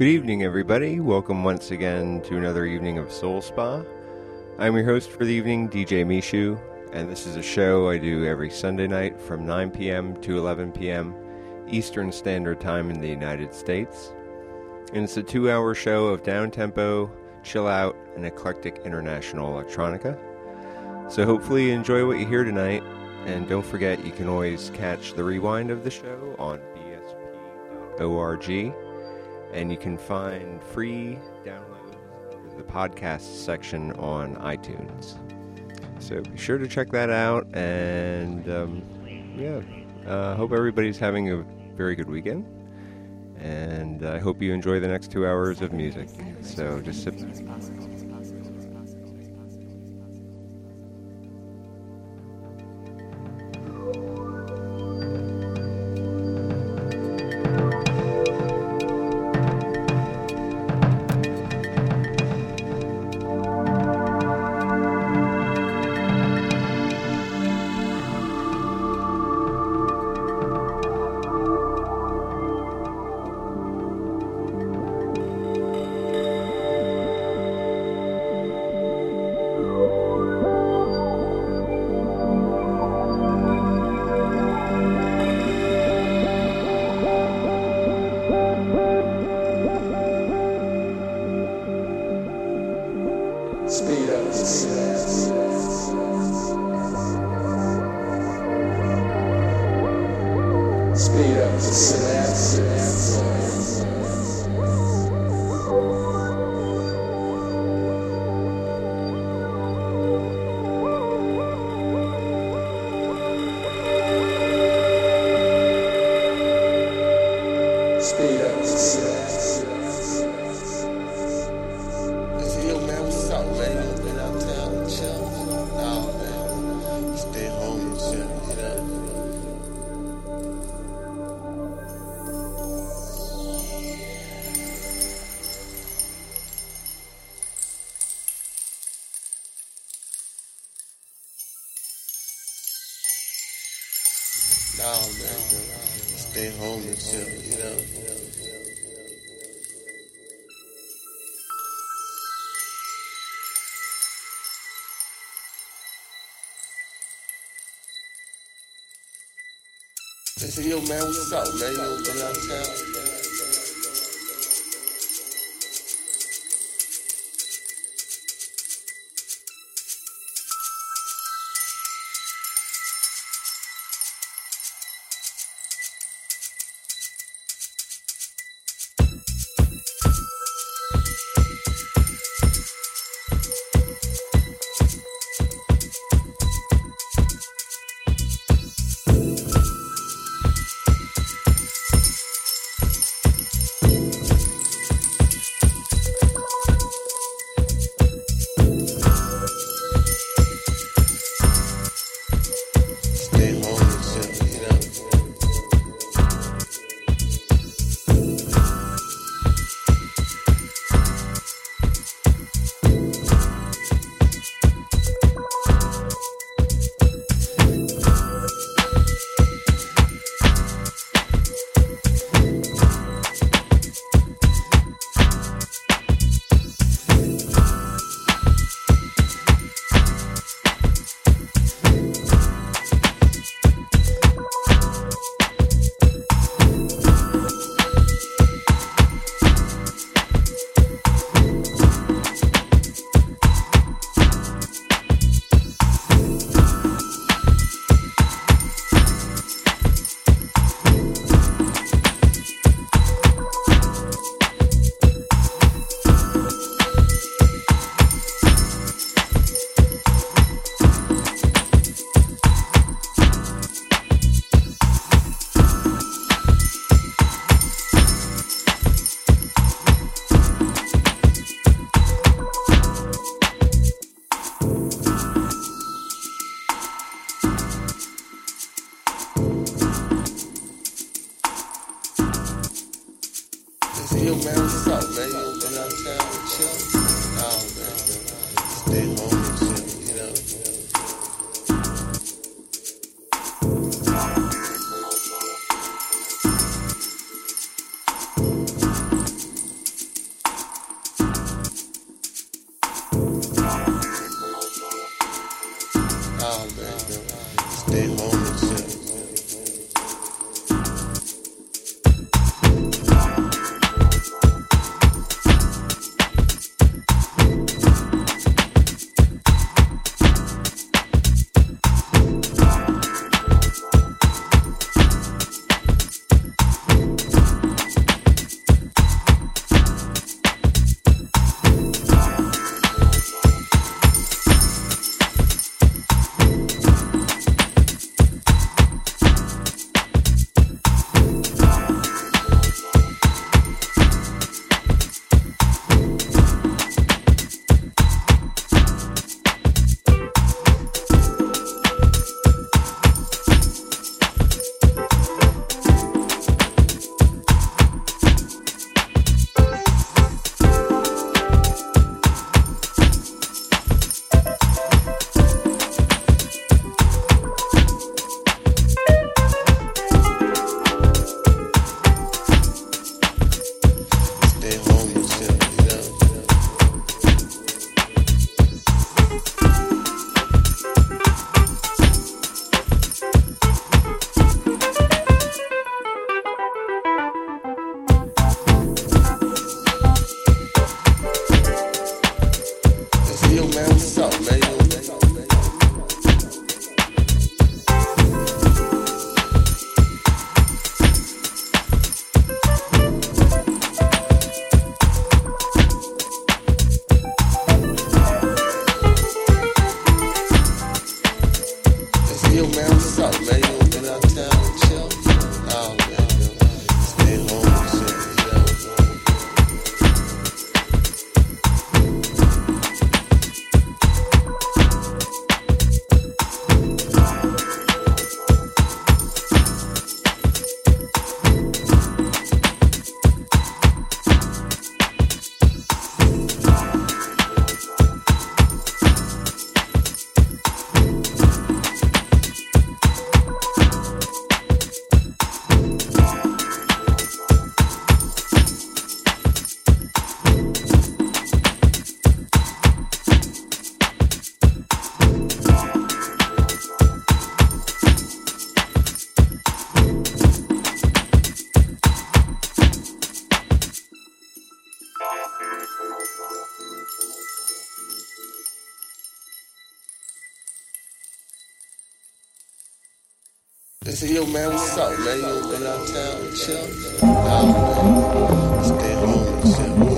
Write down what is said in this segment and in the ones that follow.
Good evening, everybody. Welcome once again to another evening of Soul Spa. I'm your host for the evening, DJ Meeshu, and this is a show I do every Sunday night from 9 p.m. to 11 p.m. Eastern Standard Time in the United States. And it's a two hour show of down tempo, chill out, and eclectic international electronica. So hopefully you enjoy what you hear tonight, and don't forget you can always catch the rewind of the show on bsp.org and you can find free downloads in the podcast section on iTunes. So be sure to check that out, and um, yeah, uh, hope everybody's having a very good weekend, and I hope you enjoy the next two hours of music. So just sit Listen, yo, man, what's up, man? You know, been out town? What's up, man? You been out town chillin'? Nah, man. Stay home and chill.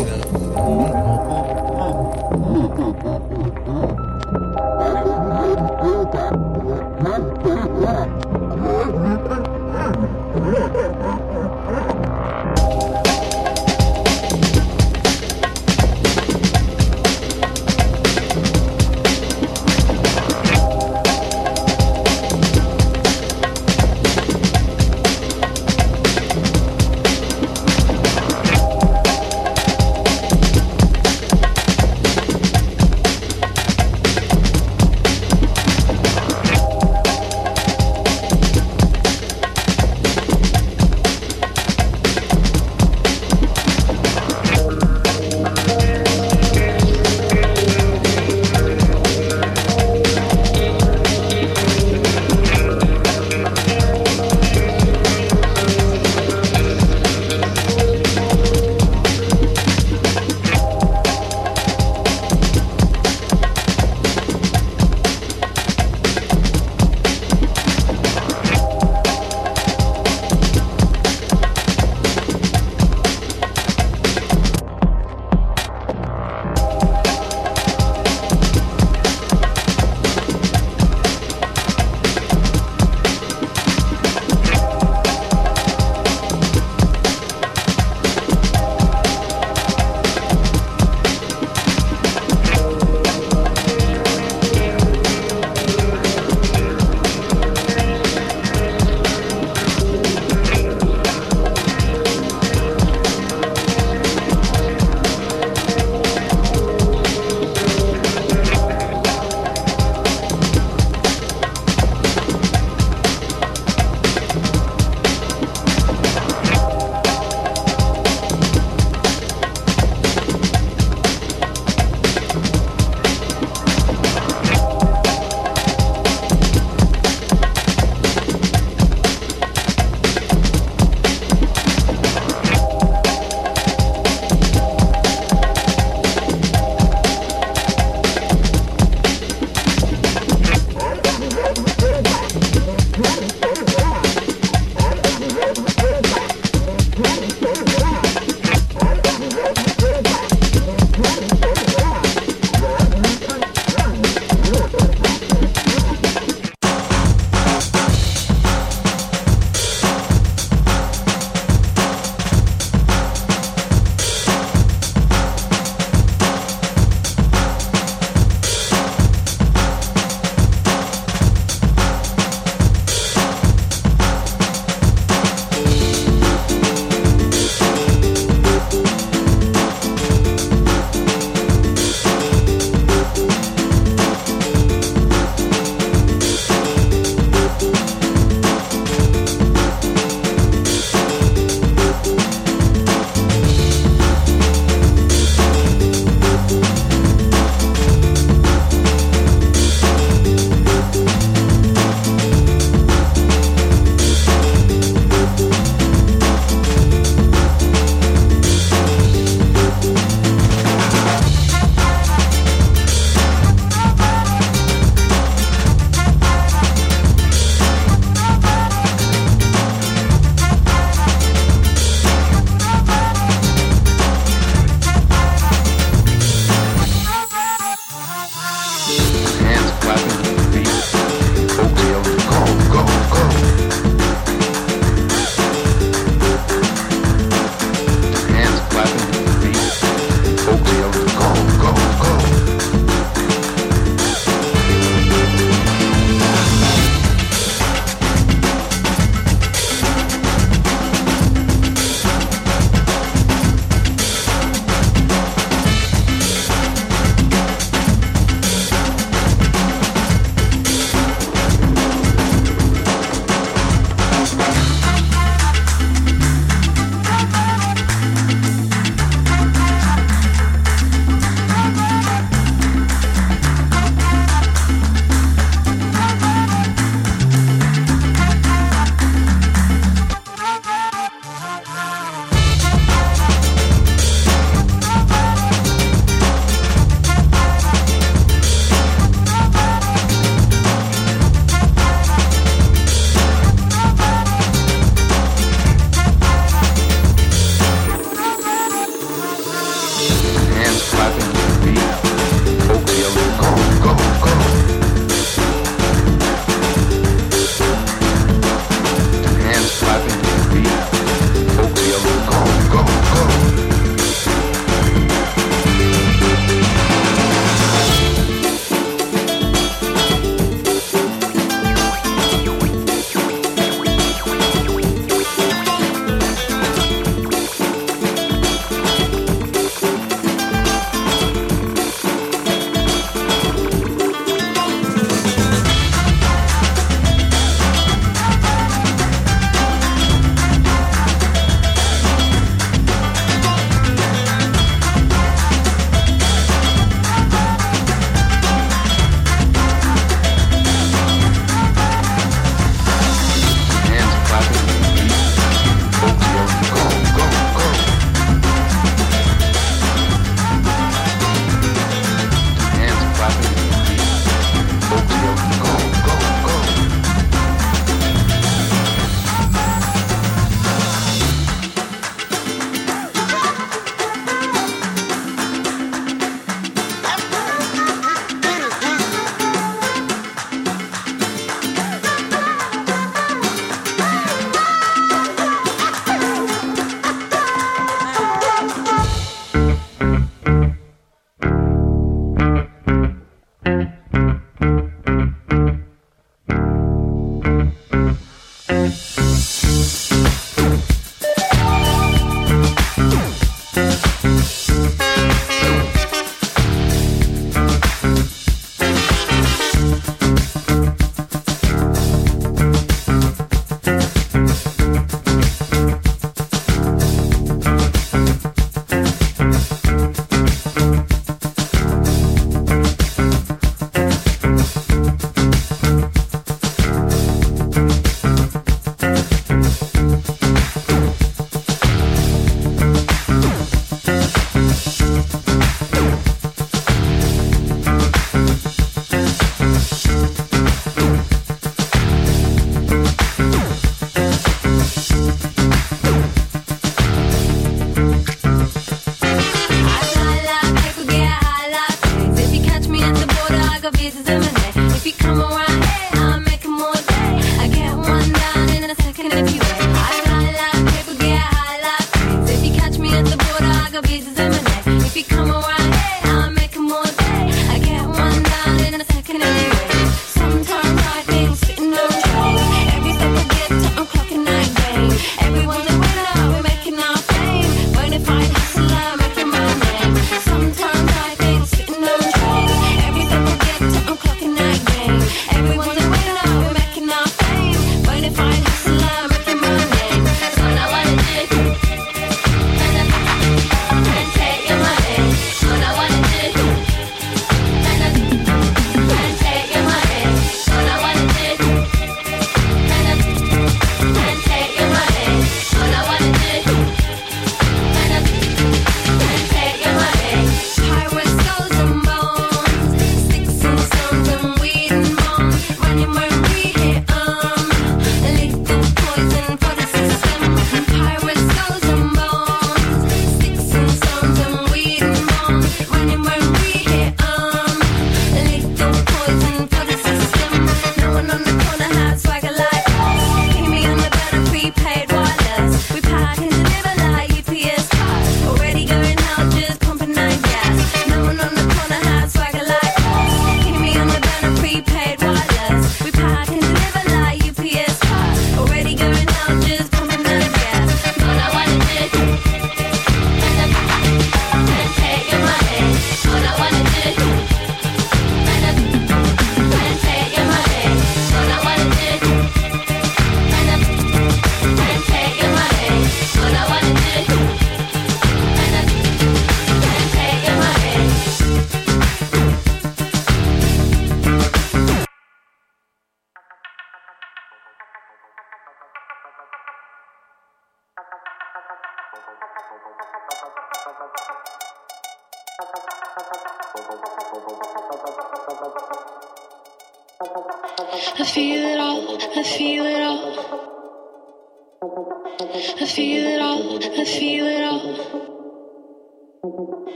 Jesus in my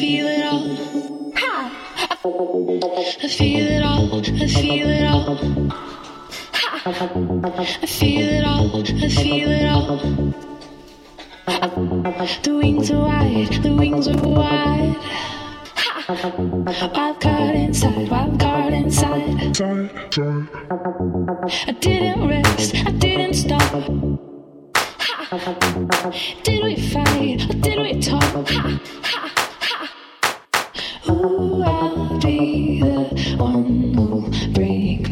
feel it all. Ha! I feel it all. I feel it all. Ha! I feel it all. I feel it all. The wings are wide. The wings are wide. Wild card inside, wild card inside. I didn't rest, I didn't stop. Ha. Did we fight? Or did we talk? Ha, ha. I'll be the one who brink.